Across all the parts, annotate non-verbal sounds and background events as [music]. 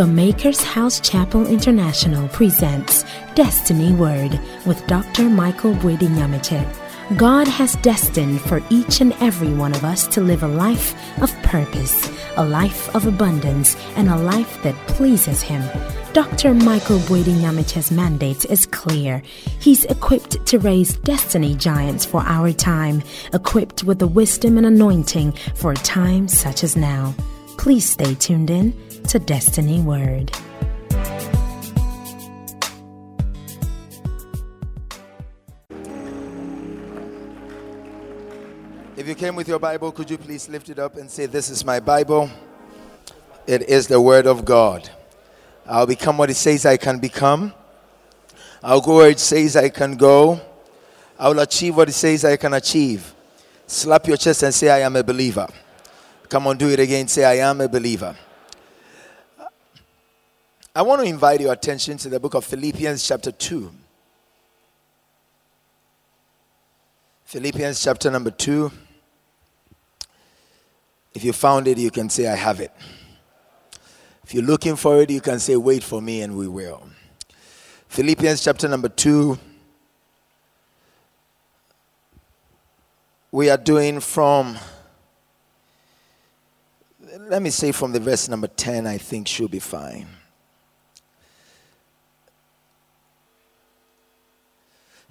The Maker's House Chapel International presents Destiny Word with Dr. Michael Brady Nyamete. God has destined for each and every one of us to live a life of purpose, a life of abundance, and a life that pleases Him. Dr. Michael Brady Nyamete's mandate is clear. He's equipped to raise destiny giants for our time, equipped with the wisdom and anointing for a time such as now. Please stay tuned in to Destiny Word. If you came with your Bible, could you please lift it up and say, This is my Bible? It is the Word of God. I'll become what it says I can become. I'll go where it says I can go. I will achieve what it says I can achieve. Slap your chest and say, I am a believer. Come on, do it again. Say, I am a believer. I want to invite your attention to the book of Philippians, chapter 2. Philippians, chapter number 2. If you found it, you can say, I have it. If you're looking for it, you can say, Wait for me, and we will. Philippians, chapter number 2. We are doing from, let me say from the verse number 10, I think should be fine.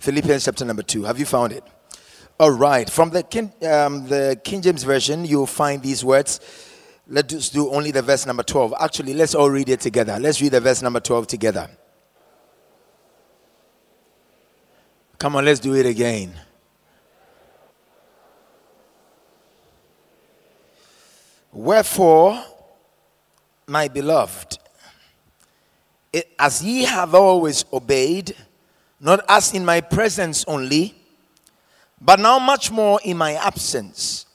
Philippians chapter number 2. Have you found it? All right. From the King, um, the King James Version, you'll find these words. Let's do only the verse number 12. Actually, let's all read it together. Let's read the verse number 12 together. Come on, let's do it again. Wherefore, my beloved, it, as ye have always obeyed, not as in my presence only, but now much more in my absence.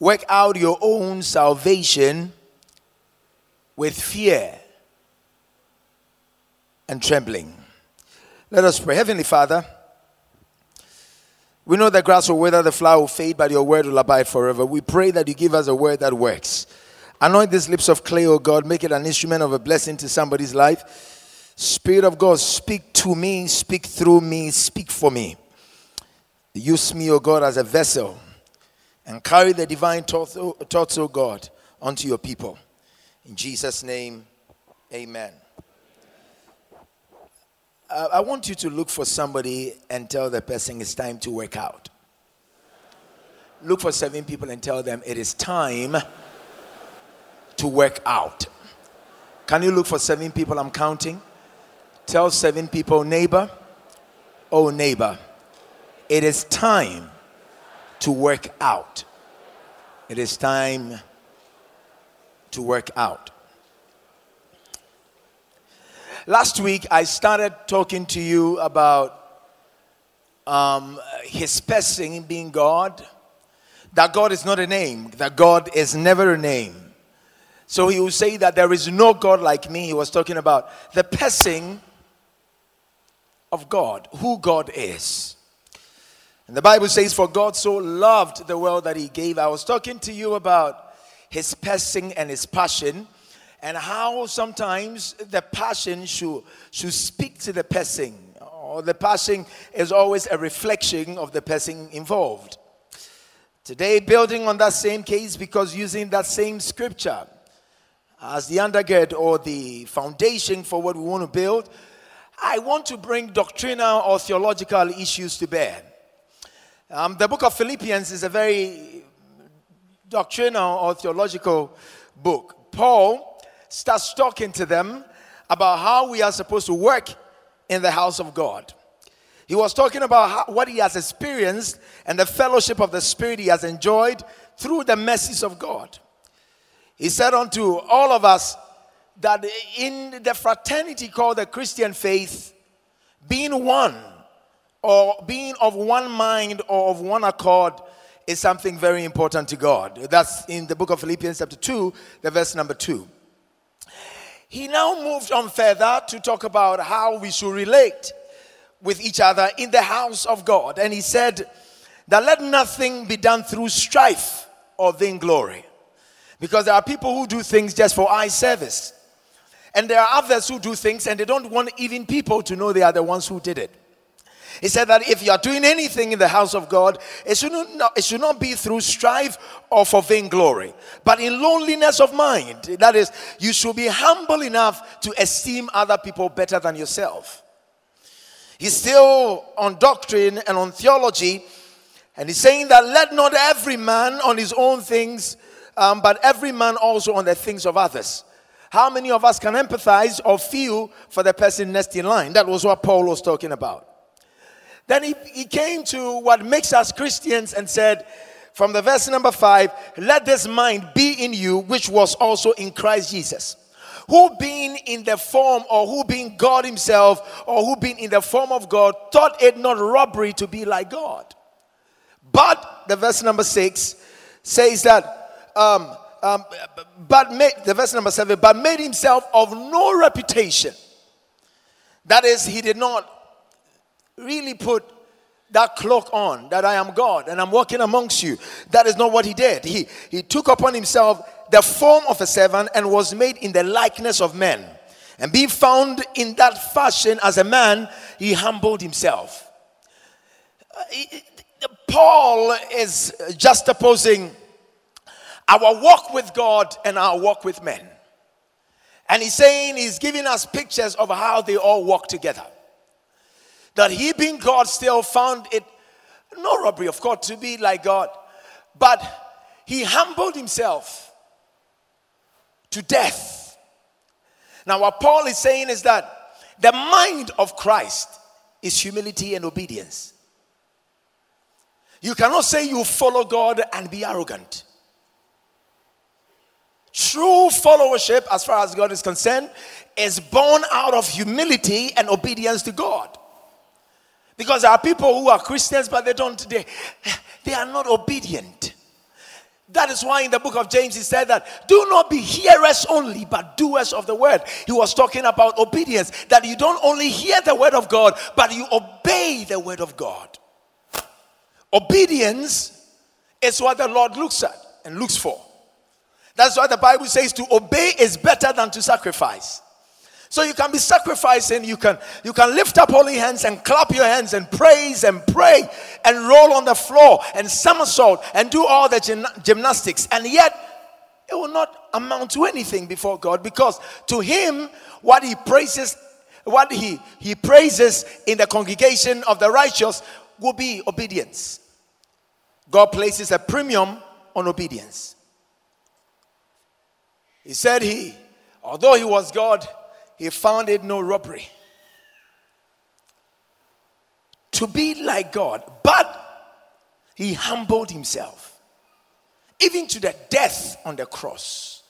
Work out your own salvation with fear and trembling. Let us pray. Heavenly Father, we know the grass will wither, the flower will fade, but your word will abide forever. We pray that you give us a word that works. Anoint these lips of clay, O God, make it an instrument of a blessing to somebody's life. Spirit of God, speak to me, speak through me, speak for me. Use me, O God, as a vessel and carry the divine thoughts, O God, unto your people. In Jesus' name, amen. Uh, I want you to look for somebody and tell the person it's time to work out. Look for seven people and tell them it is time to work out. Can you look for seven people? I'm counting. Tell seven people, neighbor, oh neighbor, it is time to work out. It is time to work out. Last week, I started talking to you about um, his person being God, that God is not a name, that God is never a name. So he will say that there is no God like me. He was talking about the person of God, who God is. And the Bible says, For God so loved the world that he gave. I was talking to you about his passing and his passion, and how sometimes the passion should, should speak to the passing, or the passing is always a reflection of the person involved. Today, building on that same case, because using that same scripture as the undergird or the foundation for what we want to build, I want to bring doctrinal or theological issues to bear. Um, the book of Philippians is a very doctrinal or theological book. Paul starts talking to them about how we are supposed to work in the house of God. He was talking about how, what he has experienced and the fellowship of the Spirit he has enjoyed through the mercies of God. He said unto all of us, that in the fraternity called the Christian faith, being one or being of one mind or of one accord is something very important to God. That's in the book of Philippians, chapter 2, the verse number 2. He now moved on further to talk about how we should relate with each other in the house of God. And he said that let nothing be done through strife or vainglory. Because there are people who do things just for eye service. And there are others who do things and they don't want even people to know they are the ones who did it. He said that if you are doing anything in the house of God, it should not, it should not be through strife or for vainglory, but in loneliness of mind. That is, you should be humble enough to esteem other people better than yourself. He's still on doctrine and on theology, and he's saying that let not every man on his own things, um, but every man also on the things of others. How many of us can empathize or feel for the person next in line? That was what Paul was talking about. Then he, he came to what makes us Christians and said, from the verse number five, let this mind be in you, which was also in Christ Jesus. Who being in the form, or who being God Himself, or who being in the form of God, thought it not robbery to be like God. But the verse number six says that, um, um, but made, the verse number seven, but made himself of no reputation. That is, he did not really put that cloak on that I am God and I'm walking amongst you. That is not what he did. He, he took upon himself the form of a servant and was made in the likeness of men. And being found in that fashion as a man, he humbled himself. Uh, Paul is juxtaposing our walk with God and our walk with men. And he's saying he's giving us pictures of how they all walk together that he being God still found it no robbery, of course, to be like God, but he humbled himself to death. Now, what Paul is saying is that the mind of Christ is humility and obedience. You cannot say you follow God and be arrogant. True followership, as far as God is concerned, is born out of humility and obedience to God. Because there are people who are Christians, but they don't, they, they are not obedient. That is why in the book of James he said that do not be hearers only, but doers of the word. He was talking about obedience, that you don't only hear the word of God, but you obey the word of God. Obedience is what the Lord looks at and looks for. That's why the Bible says to obey is better than to sacrifice. So you can be sacrificing, you can you can lift up holy hands and clap your hands and praise and pray and roll on the floor and somersault and do all the gym, gymnastics and yet it will not amount to anything before God because to him what he praises what he he praises in the congregation of the righteous will be obedience. God places a premium on obedience. He said he although he was God he found it no robbery to be like God, but he humbled himself, even to the death on the cross.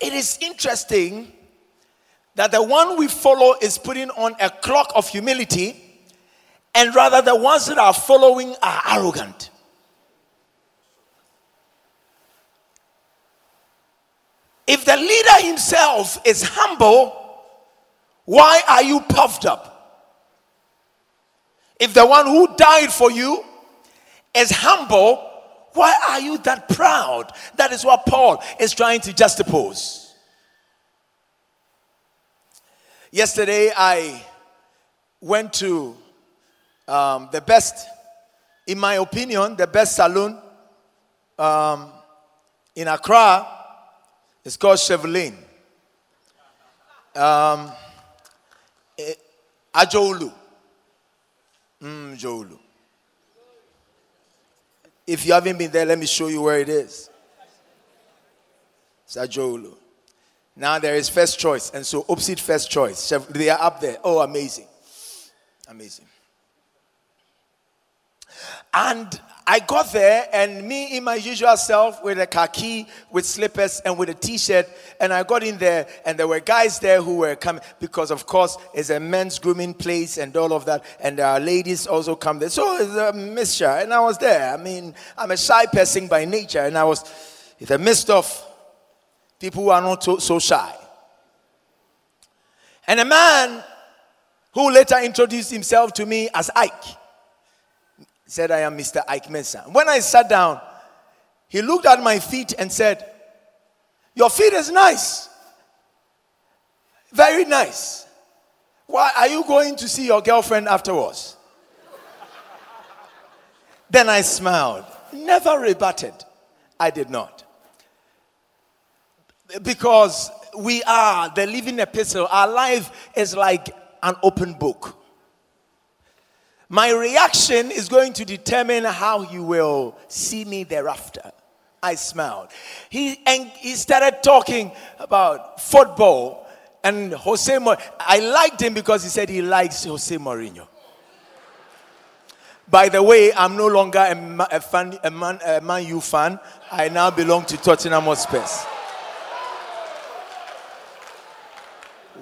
It is interesting that the one we follow is putting on a clock of humility, and rather the ones that are following are arrogant. If the leader himself is humble, why are you puffed up? If the one who died for you is humble, why are you that proud? That is what Paul is trying to juxtapose. Yesterday, I went to um, the best, in my opinion, the best saloon um, in Accra it's called Chevrolet. Um, eh, Ajoulu. Mm. If you haven't been there, let me show you where it is. It's Ajoulu. Now there is first choice, and so opposite first choice. They are up there. Oh, amazing. Amazing. And I got there and me in my usual self with a khaki, with slippers, and with a t-shirt, and I got in there and there were guys there who were coming because of course it's a men's grooming place and all of that, and there are ladies also come there. So it's a mixture, and I was there. I mean, I'm a shy person by nature, and I was in the midst of people who are not so, so shy. And a man who later introduced himself to me as Ike said, I am Mr. Ike Mensah. When I sat down, he looked at my feet and said, Your feet is nice. Very nice. Why are you going to see your girlfriend afterwards? then I smiled. Never rebutted. I did not. Because we are the living epistle. Our life is like an open book. My reaction is going to determine how you will see me thereafter. I smiled. He and he started talking about football and Jose. Mourinho. I liked him because he said he likes Jose Mourinho. By the way, I'm no longer a, a, fan, a, Man, a Man U fan. I now belong to Tottenham Hotspur.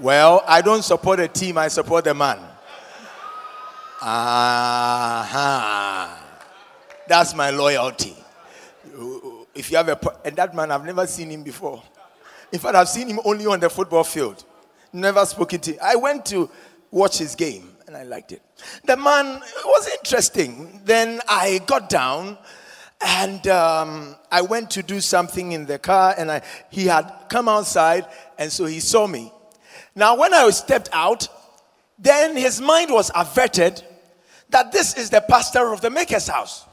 Well, I don't support a team, I support the man. Uh-huh. That's my loyalty. If you have a and that man, I've never seen him before. In fact, I've seen him only on the football field. Never spoken to. I went to watch his game and I liked it. The man was interesting. Then I got down and um, I went to do something in the car and I, he had come outside and so he saw me. Now, when I stepped out, then his mind was averted that this is the pastor of the Maker's house.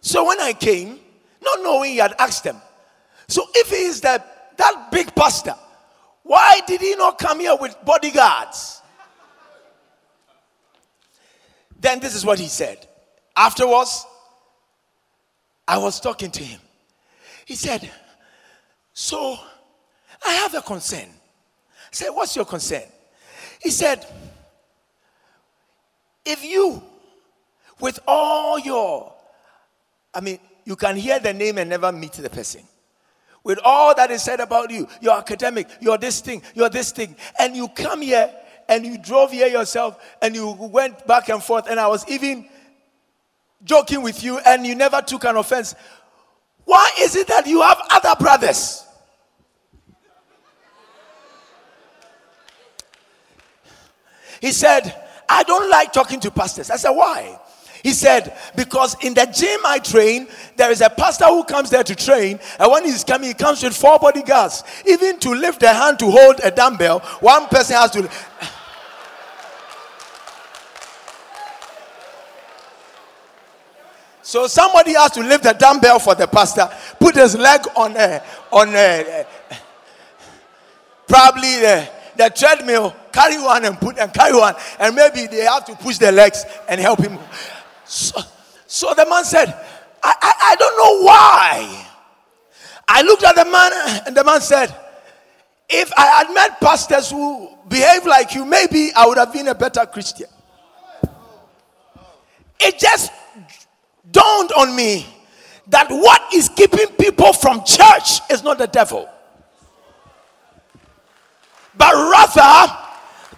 So when I came, not knowing he had asked them, so if he is the, that big pastor, why did he not come here with bodyguards? Then this is what he said. Afterwards, I was talking to him. He said, So I have a concern. Said, What's your concern? He said, If you, with all your, I mean, you can hear the name and never meet the person. With all that is said about you, you're academic, you're this thing, you're this thing, and you come here and you drove here yourself and you went back and forth, and I was even joking with you and you never took an offense. Why is it that you have other brothers? He said, I don't like talking to pastors. I said, Why? He said, Because in the gym I train, there is a pastor who comes there to train, and when he's coming, he comes with four bodyguards. Even to lift a hand to hold a dumbbell, one person has to. So somebody has to lift the dumbbell for the pastor, put his leg on a, on a, probably the, the treadmill, carry one and put and carry one, and maybe they have to push their legs and help him. So, so the man said, I, I, I don't know why. I looked at the man, and the man said, If I had met pastors who behave like you, maybe I would have been a better Christian. It just dawned on me that what is keeping people from church is not the devil, but rather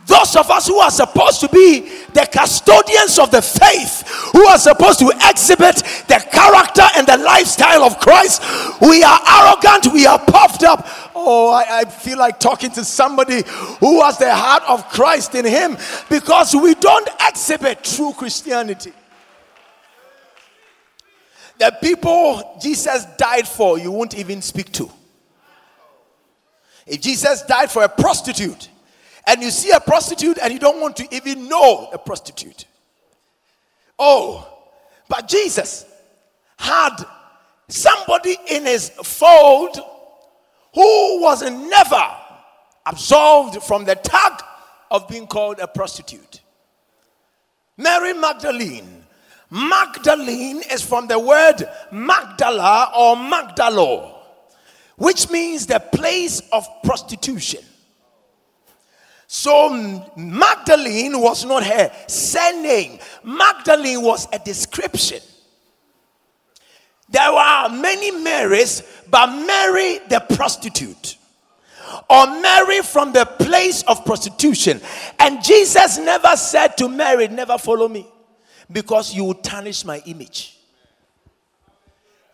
those of us who are supposed to be the custodians of the faith, who are supposed to exhibit the character and the lifestyle of Christ, we are arrogant, we are puffed up. Oh, I, I feel like talking to somebody who has the heart of Christ in him because we don't exhibit true Christianity. The people Jesus died for, you won't even speak to. If Jesus died for a prostitute, and you see a prostitute and you don't want to even know a prostitute. Oh, but Jesus had somebody in his fold who was never absolved from the tag of being called a prostitute. Mary Magdalene. Magdalene is from the word Magdala or Magdalo, which means the place of prostitution. So Magdalene was not her surname. Magdalene was a description. There were many Marys, but Mary the prostitute. Or Mary from the place of prostitution. And Jesus never said to Mary, Never follow me, because you will tarnish my image.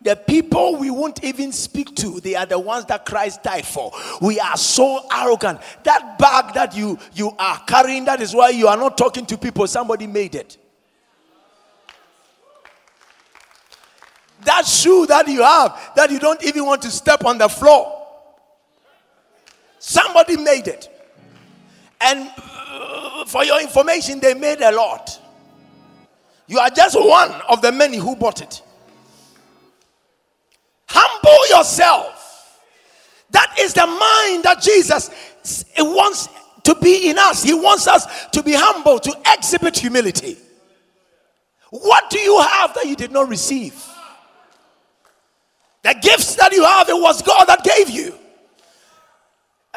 The people we won't even speak to, they are the ones that Christ died for. We are so arrogant. That bag that you, you are carrying, that is why you are not talking to people. Somebody made it. That shoe that you have, that you don't even want to step on the floor. Somebody made it. And for your information, they made a lot. You are just one of the many who bought it. Humble yourself. That is the mind that Jesus wants to be in us. He wants us to be humble, to exhibit humility. What do you have that you did not receive? The gifts that you have, it was God that gave you.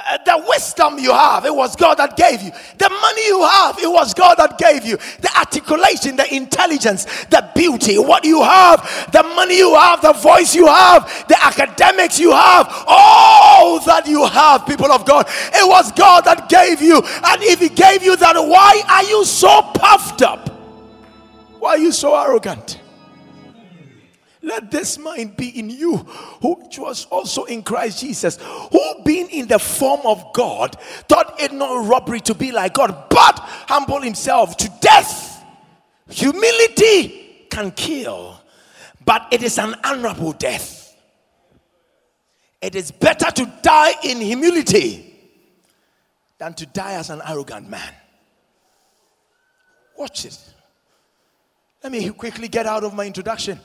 Uh, the wisdom you have, it was God that gave you. The money you have, it was God that gave you. The articulation, the intelligence, the beauty, what you have, the money you have, the voice you have, the academics you have, all that you have, people of God, it was God that gave you. And if He gave you that, why are you so puffed up? Why are you so arrogant? Let this mind be in you, which was also in Christ Jesus, who being in the form of God, thought it not robbery to be like God, but humble himself to death. Humility can kill, but it is an honorable death. It is better to die in humility than to die as an arrogant man. Watch it. Let me quickly get out of my introduction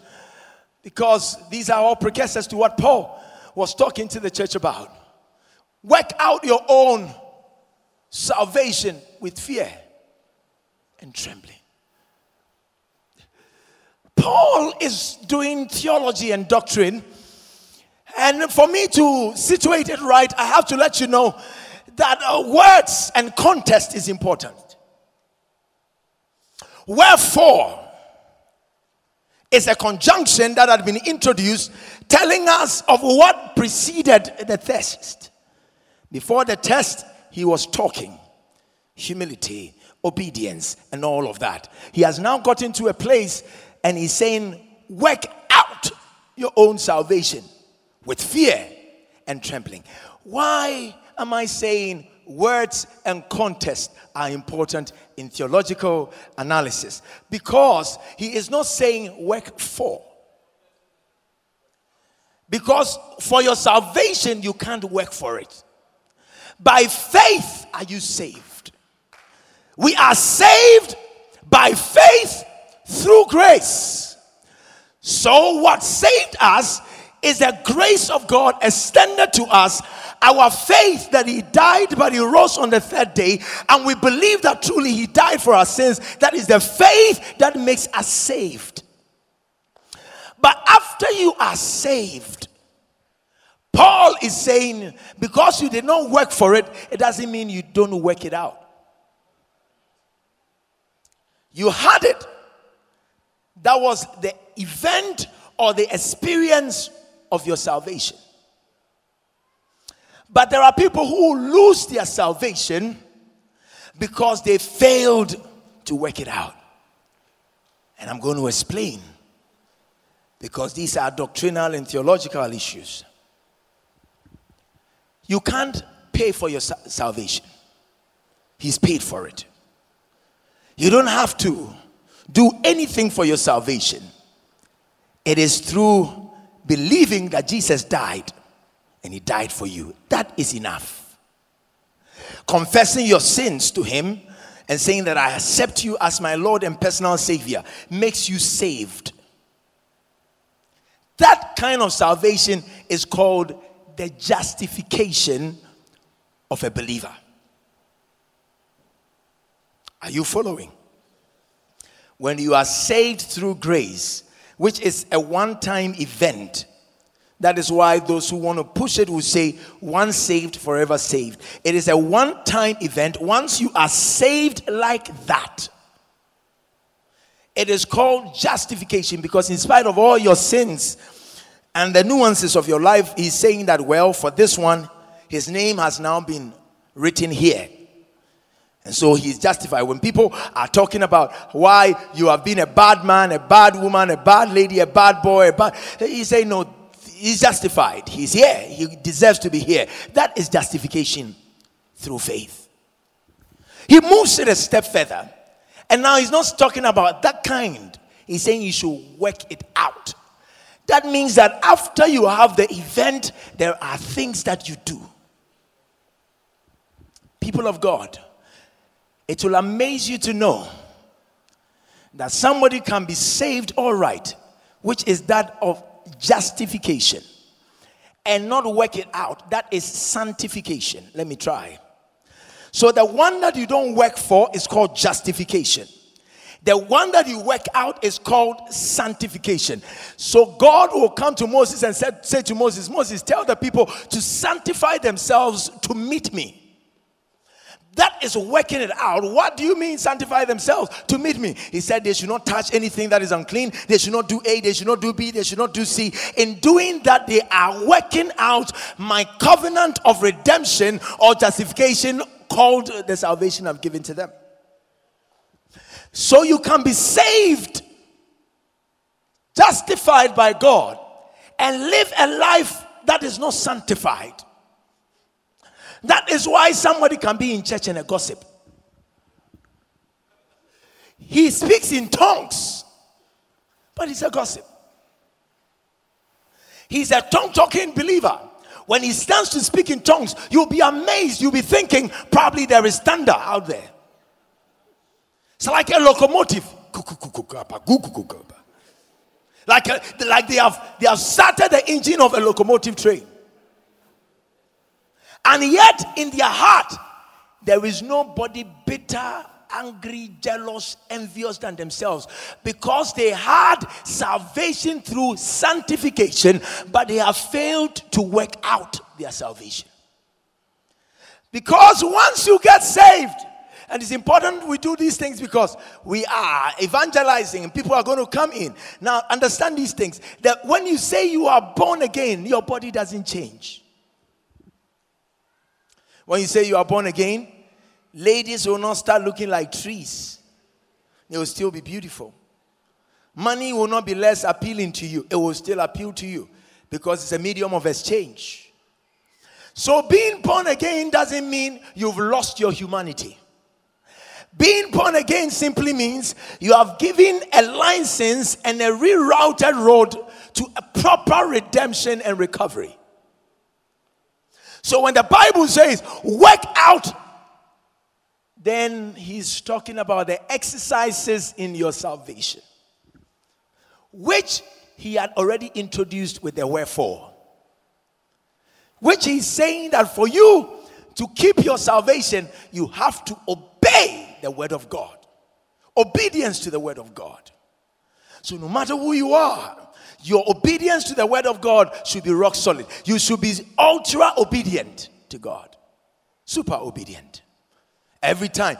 because these are all precursors to what Paul was talking to the church about. Work out your own salvation with fear and trembling. Paul is doing theology and doctrine. And for me to situate it right, I have to let you know that uh, words and context is important. Wherefore, is a conjunction that had been introduced telling us of what preceded the test. Before the test, he was talking humility, obedience, and all of that. He has now gotten to a place and he's saying, Work out your own salvation with fear and trembling. Why am I saying words and context are important in theological analysis because he is not saying work for. Because for your salvation, you can't work for it. By faith are you saved. We are saved by faith through grace. So, what saved us is the grace of God extended to us our faith that he died but he rose on the third day and we believe that truly he died for our sins. That is the faith that makes us saved. But after you are saved paul is saying because you did not work for it it doesn't mean you don't work it out. You had it. That was the event or the experience of your salvation but there are people who lose their salvation because they failed to work it out. And I'm going to explain because these are doctrinal and theological issues. You can't pay for your salvation, He's paid for it. You don't have to do anything for your salvation, it is through believing that Jesus died and he died for you. That is enough. Confessing your sins to him and saying that I accept you as my Lord and personal Savior makes you saved. That kind of salvation is called the justification of a believer. Are you following? When you are saved through grace, which is a one time event, that is why those who want to push it will say, once saved, forever saved. It is a one time event. Once you are saved like that, it is called justification because, in spite of all your sins and the nuances of your life, he's saying that, well, for this one, his name has now been written here. And so he's justified. When people are talking about why you have been a bad man, a bad woman, a bad lady, a bad boy, a bad, he say, no, he's justified. He's here. He deserves to be here. That is justification through faith. He moves it a step further. And now he's not talking about that kind. He's saying you should work it out. That means that after you have the event, there are things that you do. people of God, it will amaze you to know that somebody can be saved all right, which is that of justification, and not work it out. That is sanctification. Let me try. So the one that you don't work for is called justification. The one that you work out is called sanctification. So God will come to Moses and said, say to Moses, Moses, tell the people to sanctify themselves to meet me. That is working it out. What do you mean sanctify themselves to meet me? He said they should not touch anything that is unclean. They should not do A, they should not do B, they should not do C. In doing that, they are working out my covenant of redemption or justification called the salvation I've given to them. So you can be saved, justified by God, and live a life that is not sanctified. That is why somebody can be in church and a gossip. He speaks in tongues, but he's a gossip. He's a tongue talking believer. When he stands to speak in tongues, you'll be amazed. You'll be thinking, probably there is thunder out there. It's like a locomotive. Like, like they have they have started the engine of a locomotive train. And yet in their heart, there is nobody bitter, angry, jealous, envious than themselves because they had salvation through sanctification, but they have failed to work out their salvation. Because once you get saved, and it's important we do these things because we are evangelizing and people are going to come in. Now, understand these things that when you say you are born again, your body doesn't change. When you say you are born again, ladies will not start looking like trees, they will still be beautiful. Money will not be less appealing to you, it will still appeal to you because it's a medium of exchange. So, being born again doesn't mean you've lost your humanity. Being born again simply means you have given a license and a rerouted road to a proper redemption and recovery. So when the Bible says work out, then he's talking about the exercises in your salvation, which he had already introduced with the wherefore. Which he's saying that for you to keep your salvation, you have to obey the word of God. Obedience to the word of God. So no matter who you are, your obedience to the word of God should be rock solid. You should be ultra obedient to God, super obedient. Every time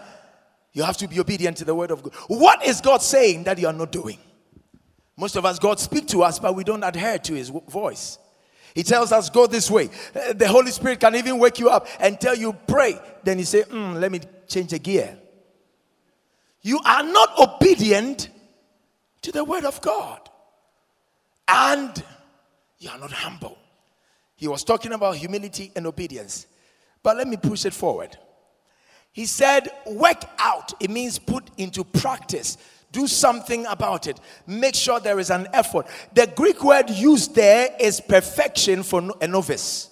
you have to be obedient to the word of God. What is God saying that you are not doing? Most of us, God speak to us, but we don't adhere to his voice. He tells us, go this way. Uh, the Holy Spirit can even wake you up and tell you, pray. Then he say, mm, let me change the gear. You are not obedient to the word of God and you are not humble. He was talking about humility and obedience. But let me push it forward. He said, work out. It means put into practice. Do something about it. Make sure there is an effort. The Greek word used there is perfection for a novice.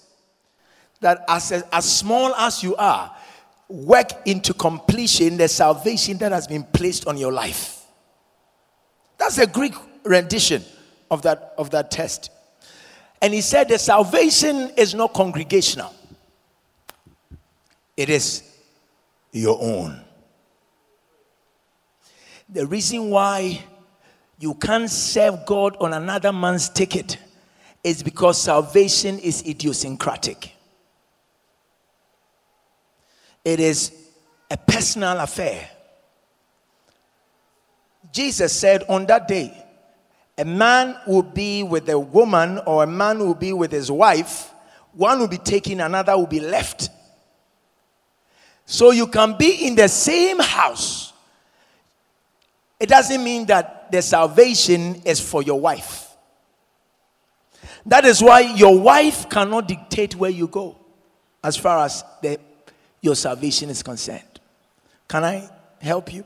That as, as small as you are, work into completion the salvation that has been placed on your life. That's a Greek rendition of that, of that test. And he said the salvation is not congregational, it is your own. The reason why you can't serve God on another man's ticket is because salvation is idiosyncratic. It is a personal affair. Jesus said on that day, a man will be with a woman or a man will be with his wife, one will be taken, another will be left. So you can be in the same house. It doesn't mean that the salvation is for your wife. That is why your wife cannot dictate where you go as far as the, your salvation is concerned. Can I help you?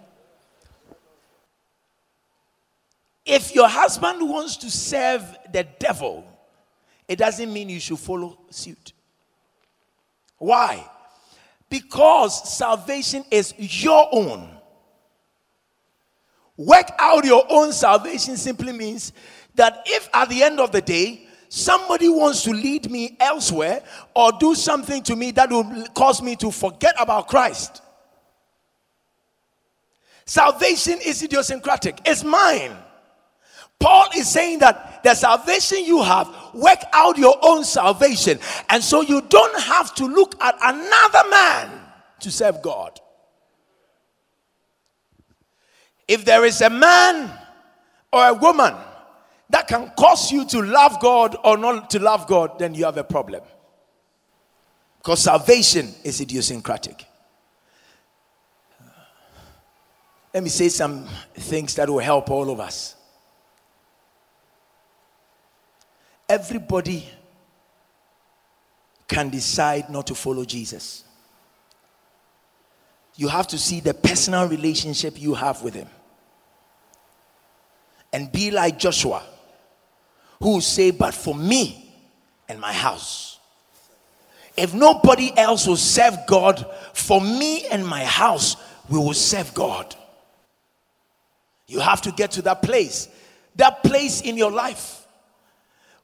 If your husband wants to serve the devil, it doesn't mean you should follow suit. Why? Because salvation is your own. Work out your own salvation simply means that if at the end of the day somebody wants to lead me elsewhere or do something to me that will cause me to forget about Christ, salvation is idiosyncratic, it's mine. Paul is saying that the salvation you have, work out your own salvation. And so you don't have to look at another man to serve God. If there is a man or a woman that can cause you to love God or not to love God, then you have a problem. Because salvation is idiosyncratic. Let me say some things that will help all of us. Everybody can decide not to follow Jesus. You have to see the personal relationship you have with Him. And be like Joshua, who say, But for me and my house. If nobody else will serve God, for me and my house, we will serve God. You have to get to that place, that place in your life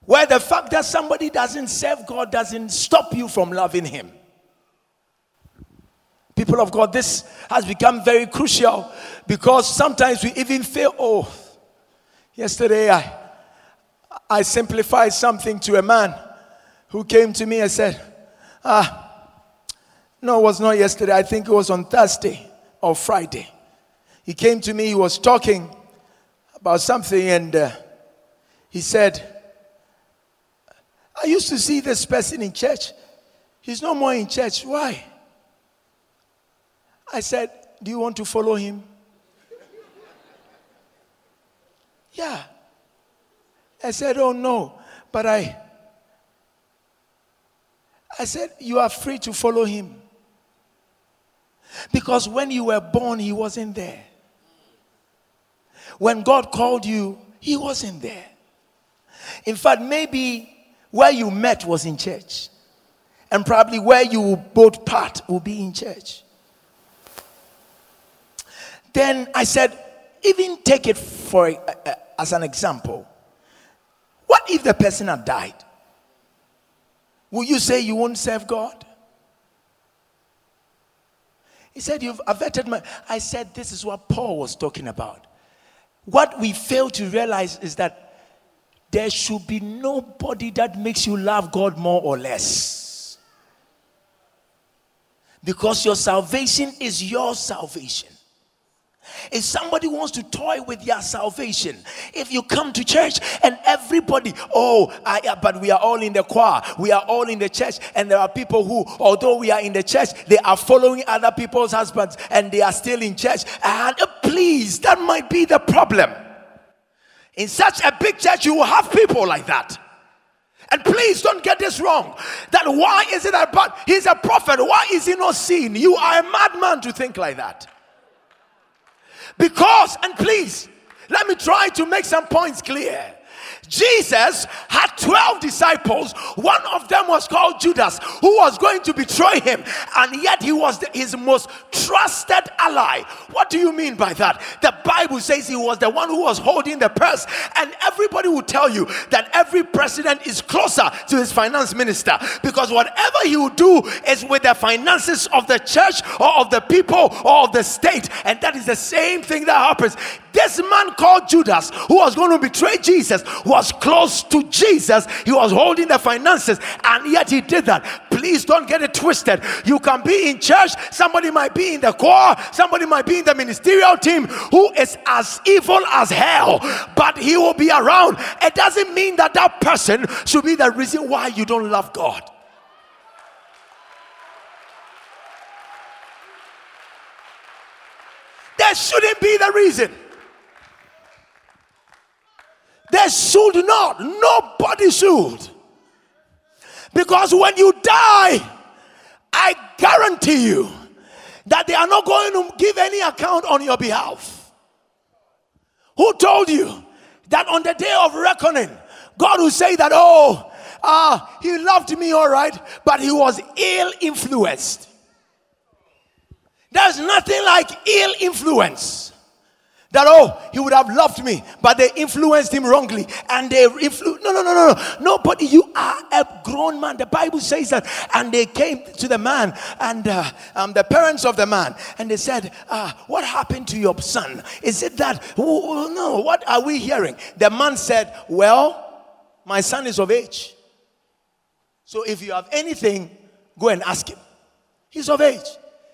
where the fact that somebody doesn't serve God doesn't stop you from loving Him. People of God, this has become very crucial because sometimes we even feel, oh, yesterday I, I simplified something to a man who came to me and said, ah, no, it was not yesterday. I think it was on Thursday or Friday. He came to me, he was talking about something, and uh, he said, I used to see this person in church. He's no more in church. Why? I said, Do you want to follow him? yeah. I said, Oh no. But I I said, You are free to follow him. Because when you were born, he wasn't there. When God called you, he wasn't there. In fact, maybe where you met was in church. And probably where you both part will be in church. Then I said, even take it for uh, as an example. What if the person had died? Will you say you won't serve God? He said, You've averted my. I said, This is what Paul was talking about. What we fail to realize is that there should be nobody that makes you love God more or less. Because your salvation is your salvation. If somebody wants to toy with your salvation, if you come to church and everybody, oh, I, but we are all in the choir, we are all in the church, and there are people who, although we are in the church, they are following other people's husbands and they are still in church. And uh, please, that might be the problem. In such a big church, you will have people like that. And please don't get this wrong. That why is it about he's a prophet? Why is he not seen? You are a madman to think like that. Because, and please, let me try to make some points clear. Jesus had 12 disciples. One of them was called Judas, who was going to betray him, and yet he was the, his most trusted ally. What do you mean by that? The Bible says he was the one who was holding the purse, and everybody will tell you that every president is closer to his finance minister because whatever he will do is with the finances of the church or of the people or of the state, and that is the same thing that happens. This man called Judas, who was going to betray Jesus, was close to Jesus. He was holding the finances, and yet he did that. Please don't get it twisted. You can be in church, somebody might be in the choir, somebody might be in the ministerial team who is as evil as hell, but he will be around. It doesn't mean that that person should be the reason why you don't love God. That shouldn't be the reason. They should not. Nobody should. Because when you die, I guarantee you that they are not going to give any account on your behalf. Who told you that on the day of reckoning, God will say that, oh, uh, he loved me all right, but he was ill influenced? There's nothing like ill influence. That oh, he would have loved me, but they influenced him wrongly, and they influ- no, no, no, no, no, nobody. You are a grown man. The Bible says that, and they came to the man and uh, um, the parents of the man, and they said, uh, "What happened to your son? Is it that? No, what are we hearing?" The man said, "Well, my son is of age, so if you have anything, go and ask him. He's of age.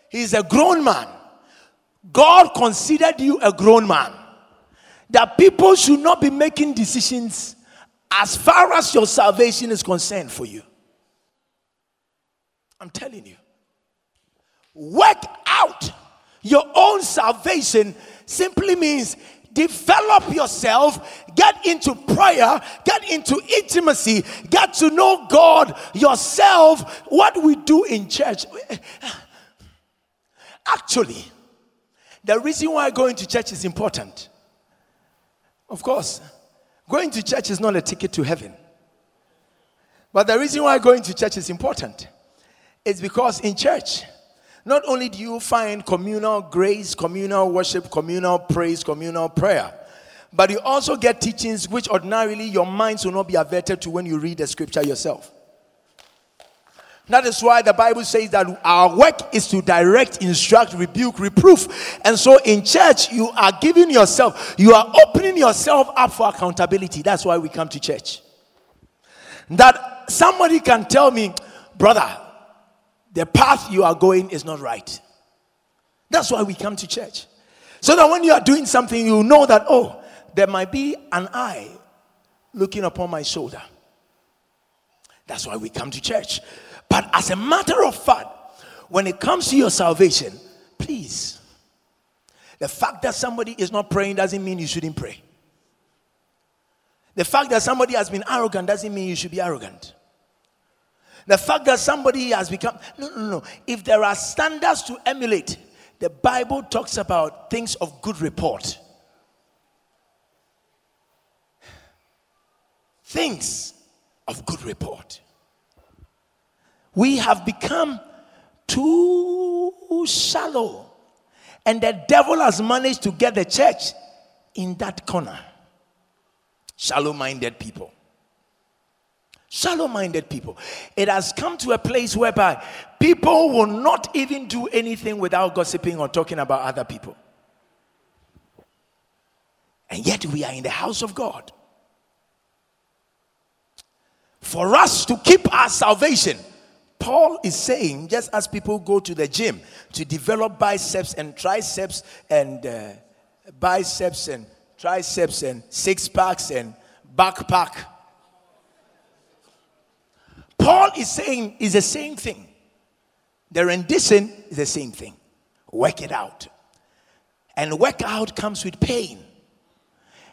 He's a grown man." God considered you a grown man. That people should not be making decisions as far as your salvation is concerned for you. I'm telling you. Work out your own salvation simply means develop yourself, get into prayer, get into intimacy, get to know God yourself. What we do in church, [sighs] actually, the reason why going to church is important, of course, going to church is not a ticket to heaven. But the reason why going to church is important is because in church, not only do you find communal grace, communal worship, communal praise, communal prayer, but you also get teachings which ordinarily your minds will not be averted to when you read the scripture yourself. That is why the Bible says that our work is to direct, instruct, rebuke, reproof. And so in church, you are giving yourself, you are opening yourself up for accountability. That's why we come to church. That somebody can tell me, brother, the path you are going is not right. That's why we come to church. So that when you are doing something, you know that, oh, there might be an eye looking upon my shoulder. That's why we come to church. But as a matter of fact, when it comes to your salvation, please, the fact that somebody is not praying doesn't mean you shouldn't pray. The fact that somebody has been arrogant doesn't mean you should be arrogant. The fact that somebody has become, no, no, no. If there are standards to emulate, the Bible talks about things of good report. Things of good report we have become too shallow. And the devil has managed to get the church in that corner. Shallow minded people. Shallow minded people. It has come to a place whereby people will not even do anything without gossiping or talking about other people. And yet we are in the house of God. For us to keep our salvation, Paul is saying, just as people go to the gym to develop biceps and triceps and uh, biceps and triceps and six packs and backpack, Paul is saying is the same thing. The rendition is the same thing. Work it out. And work out comes with pain.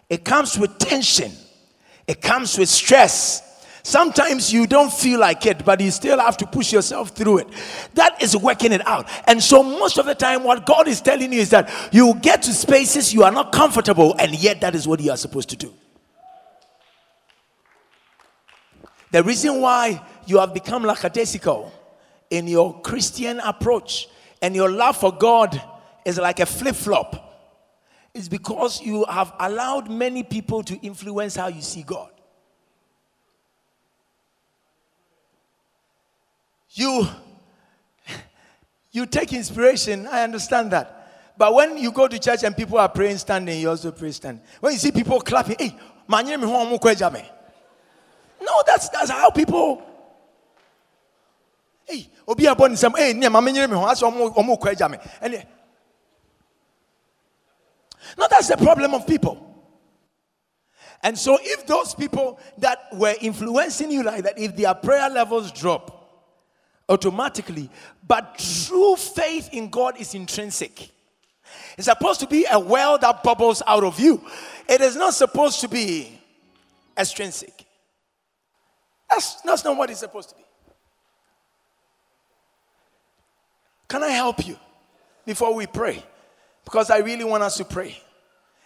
It comes with tension. It comes with stress. Sometimes you don't feel like it, but you still have to push yourself through it. That is working it out. And so, most of the time, what God is telling you is that you get to spaces you are not comfortable, and yet that is what you are supposed to do. The reason why you have become lackadaisical in your Christian approach and your love for God is like a flip flop is because you have allowed many people to influence how you see God. You you take inspiration. I understand that. But when you go to church and people are praying standing, you also pray standing. When you see people clapping, hey, no, that's that's how people. Hey, obi abon some hey, near mama nyere me ho aso omo omo kwaja me. And no, that's the problem of people. And so, if those people that were influencing you like that, if their prayer levels drop, automatically. But true faith in God is intrinsic. It's supposed to be a well that bubbles out of you. It is not supposed to be extrinsic. That's, that's not what it's supposed to be. Can I help you before we pray? Because I really want us to pray.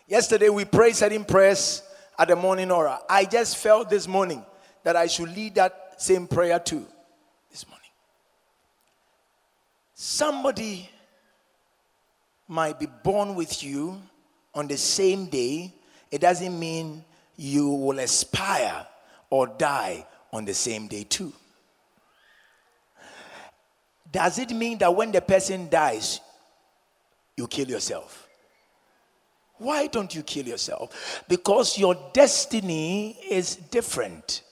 Yesterday we prayed certain prayers at the morning aura. I just felt this morning that I should lead that same prayer too. Somebody might be born with you on the same day, it doesn't mean you will expire or die on the same day, too. Does it mean that when the person dies, you kill yourself? Why don't you kill yourself? Because your destiny is different.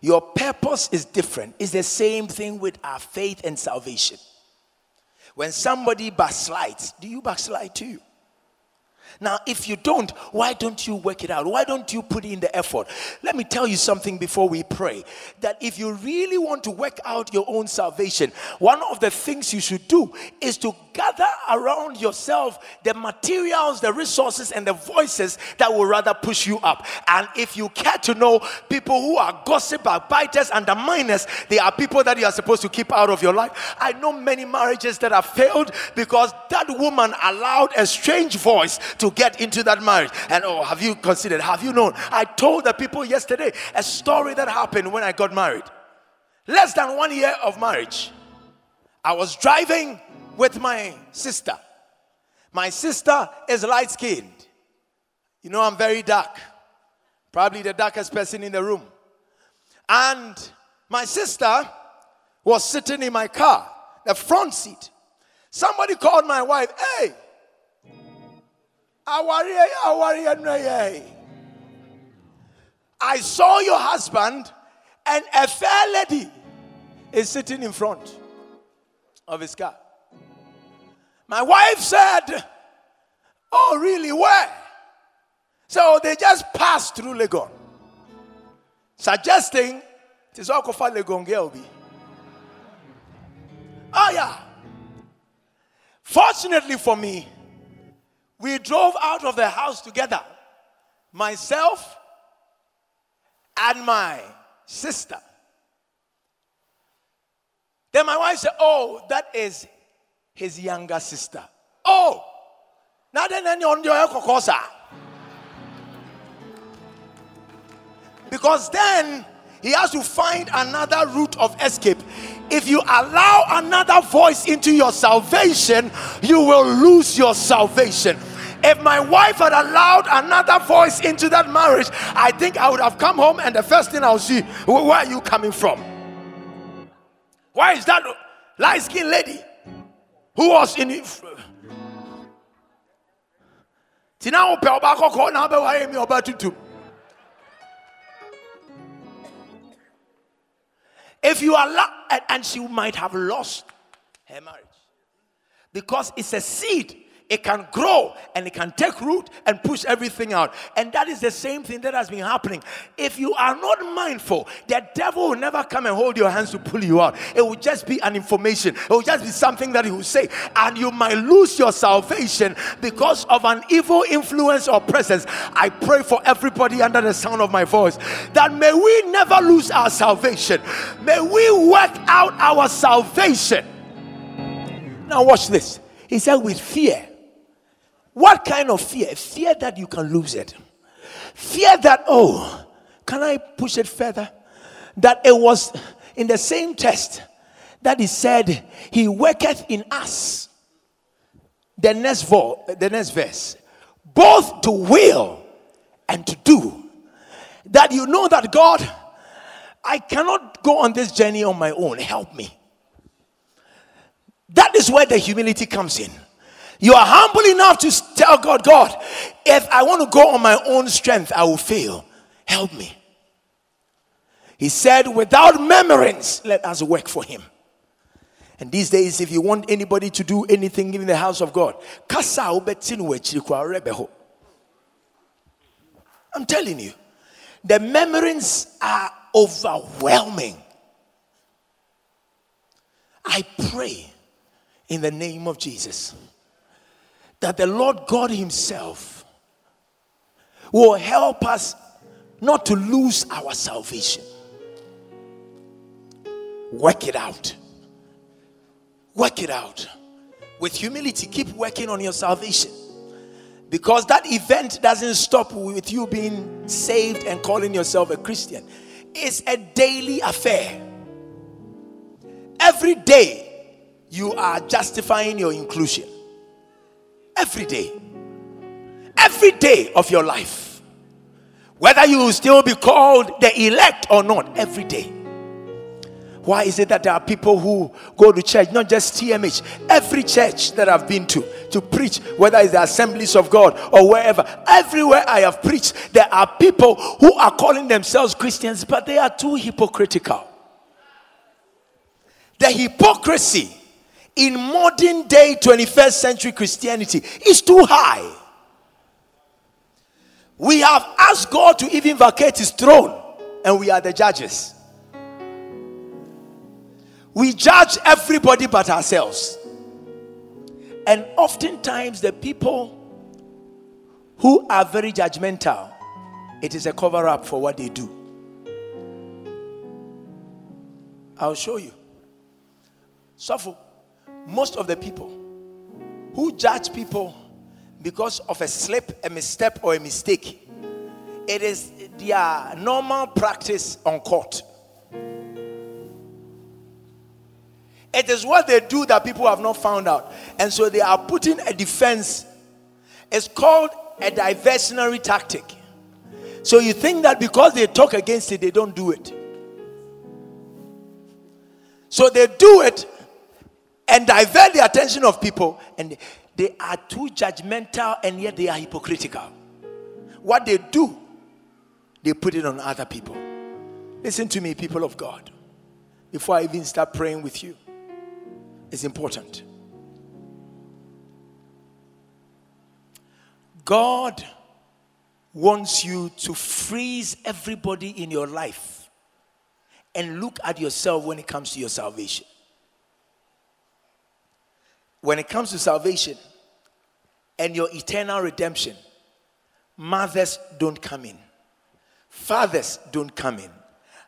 Your purpose is different. It's the same thing with our faith and salvation. When somebody backslides, do you backslide too? Now, if you don't, why don't you work it out? Why don't you put in the effort? Let me tell you something before we pray that if you really want to work out your own salvation, one of the things you should do is to gather around yourself the materials, the resources, and the voices that will rather push you up. And if you care to know people who are gossip, backbiters, underminers, they are people that you are supposed to keep out of your life. I know many marriages that have failed because that woman allowed a strange voice to get into that marriage. And oh, have you considered? Have you known? I told the people yesterday a story that happened when I got married. Less than one year of marriage. I was driving with my sister. My sister is light skinned. You know, I'm very dark. Probably the darkest person in the room. And my sister was sitting in my car, the front seat. Somebody called my wife, hey, I saw your husband and a fair lady is sitting in front of his car. My wife said, Oh, really? Where? So they just passed through Legon, suggesting it is Okofa Legon Gelbi. Oh, yeah. Fortunately for me, we drove out of the house together. Myself and my sister. Then my wife said, Oh, that is his younger sister. Oh, now then, on your because then he has to find another route of escape. If you allow another voice into your salvation, you will lose your salvation. If my wife had allowed another voice into that marriage, I think I would have come home and the first thing I'll see, where are you coming from? Why is that light skinned lady who was in? If you allow, and she might have lost her marriage because it's a seed it can grow and it can take root and push everything out. And that is the same thing that has been happening. If you are not mindful, the devil will never come and hold your hands to pull you out. It will just be an information, it will just be something that he will say. And you might lose your salvation because of an evil influence or presence. I pray for everybody under the sound of my voice that may we never lose our salvation. May we work out our salvation. Now, watch this. He said, with fear what kind of fear? Fear that you can lose it. Fear that, oh, can I push it further? That it was in the same test that he said, He worketh in us. The next, vo- the next verse, both to will and to do. That you know that God, I cannot go on this journey on my own. Help me. That is where the humility comes in. You are humble enough to tell God, God, if I want to go on my own strength, I will fail. Help me. He said, without murmurings, let us work for him. And these days, if you want anybody to do anything in the house of God, I'm telling you, the murmurings are overwhelming. I pray in the name of Jesus that the Lord God Himself will help us not to lose our salvation. Work it out. Work it out. With humility, keep working on your salvation. Because that event doesn't stop with you being saved and calling yourself a Christian. It's a daily affair. Every day, you are justifying your inclusion. Every day. Every day of your life. Whether you will still be called the elect or not, every day. Why is it that there are people who go to church, not just TMH, every church that I've been to, to preach, whether it's the assemblies of God or wherever, everywhere I have preached, there are people who are calling themselves Christians, but they are too hypocritical. The hypocrisy in modern day 21st century Christianity is too high. We have asked God to even vacate his throne, and we are the judges. We judge everybody but ourselves. And oftentimes, the people who are very judgmental, it is a cover up for what they do. I'll show you. So, most of the people who judge people because of a slip, a misstep, or a mistake, it is their normal practice on court. It is what they do that people have not found out. And so they are putting a defense. It's called a diversionary tactic. So you think that because they talk against it, they don't do it. So they do it and divert the attention of people, and they are too judgmental and yet they are hypocritical. What they do, they put it on other people. Listen to me, people of God, before I even start praying with you it's important. God wants you to freeze everybody in your life and look at yourself when it comes to your salvation. When it comes to salvation and your eternal redemption, mothers don't come in, fathers don't come in,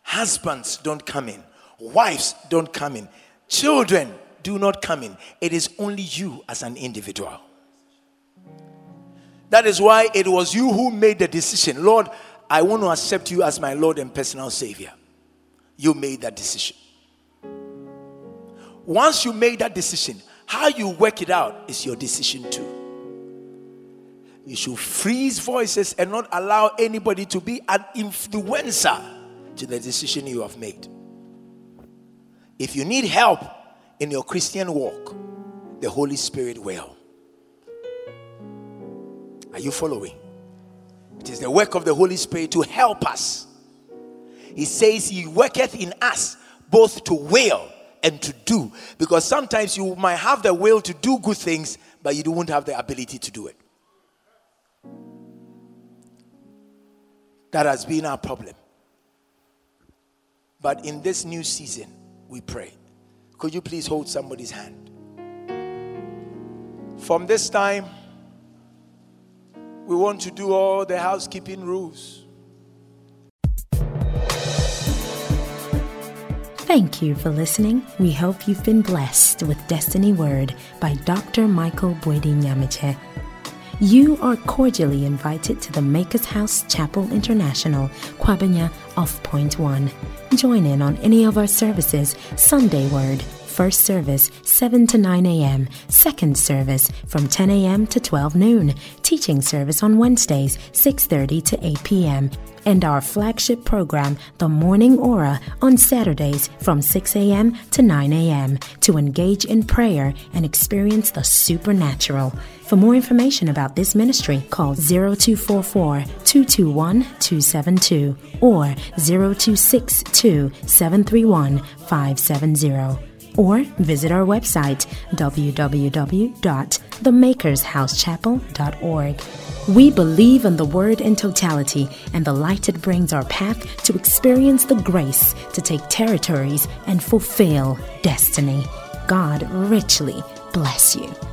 husbands don't come in, wives don't come in, children do not come in. It is only you as an individual. That is why it was you who made the decision. Lord, I want to accept you as my Lord and personal Savior. You made that decision. Once you made that decision, how you work it out is your decision too. You should freeze voices and not allow anybody to be an influencer to the decision you have made. If you need help, in your Christian walk, the Holy Spirit will. Are you following? It is the work of the Holy Spirit to help us. He says He worketh in us both to will and to do. Because sometimes you might have the will to do good things, but you don't have the ability to do it. That has been our problem. But in this new season, we pray could you please hold somebody's hand? From this time, we want to do all the housekeeping rules. Thank you for listening. We hope you've been blessed with Destiny Word by Dr. Michael Boadi Nyamekye. You are cordially invited to the Makers House Chapel International, Kwabenya off Point One. Join in on any of our services Sunday Word, First service 7 to 9 a.m., second service from 10 a.m. to 12 noon, teaching service on Wednesdays 6:30 to 8 p.m and our flagship program, The Morning Aura, on Saturdays from 6 a.m. to 9 a.m. to engage in prayer and experience the supernatural. For more information about this ministry, call 0244 221 272 or 0262 731 570 or visit our website www.themakershousechapel.org. We believe in the Word in totality and the light it brings our path to experience the grace to take territories and fulfill destiny. God richly bless you.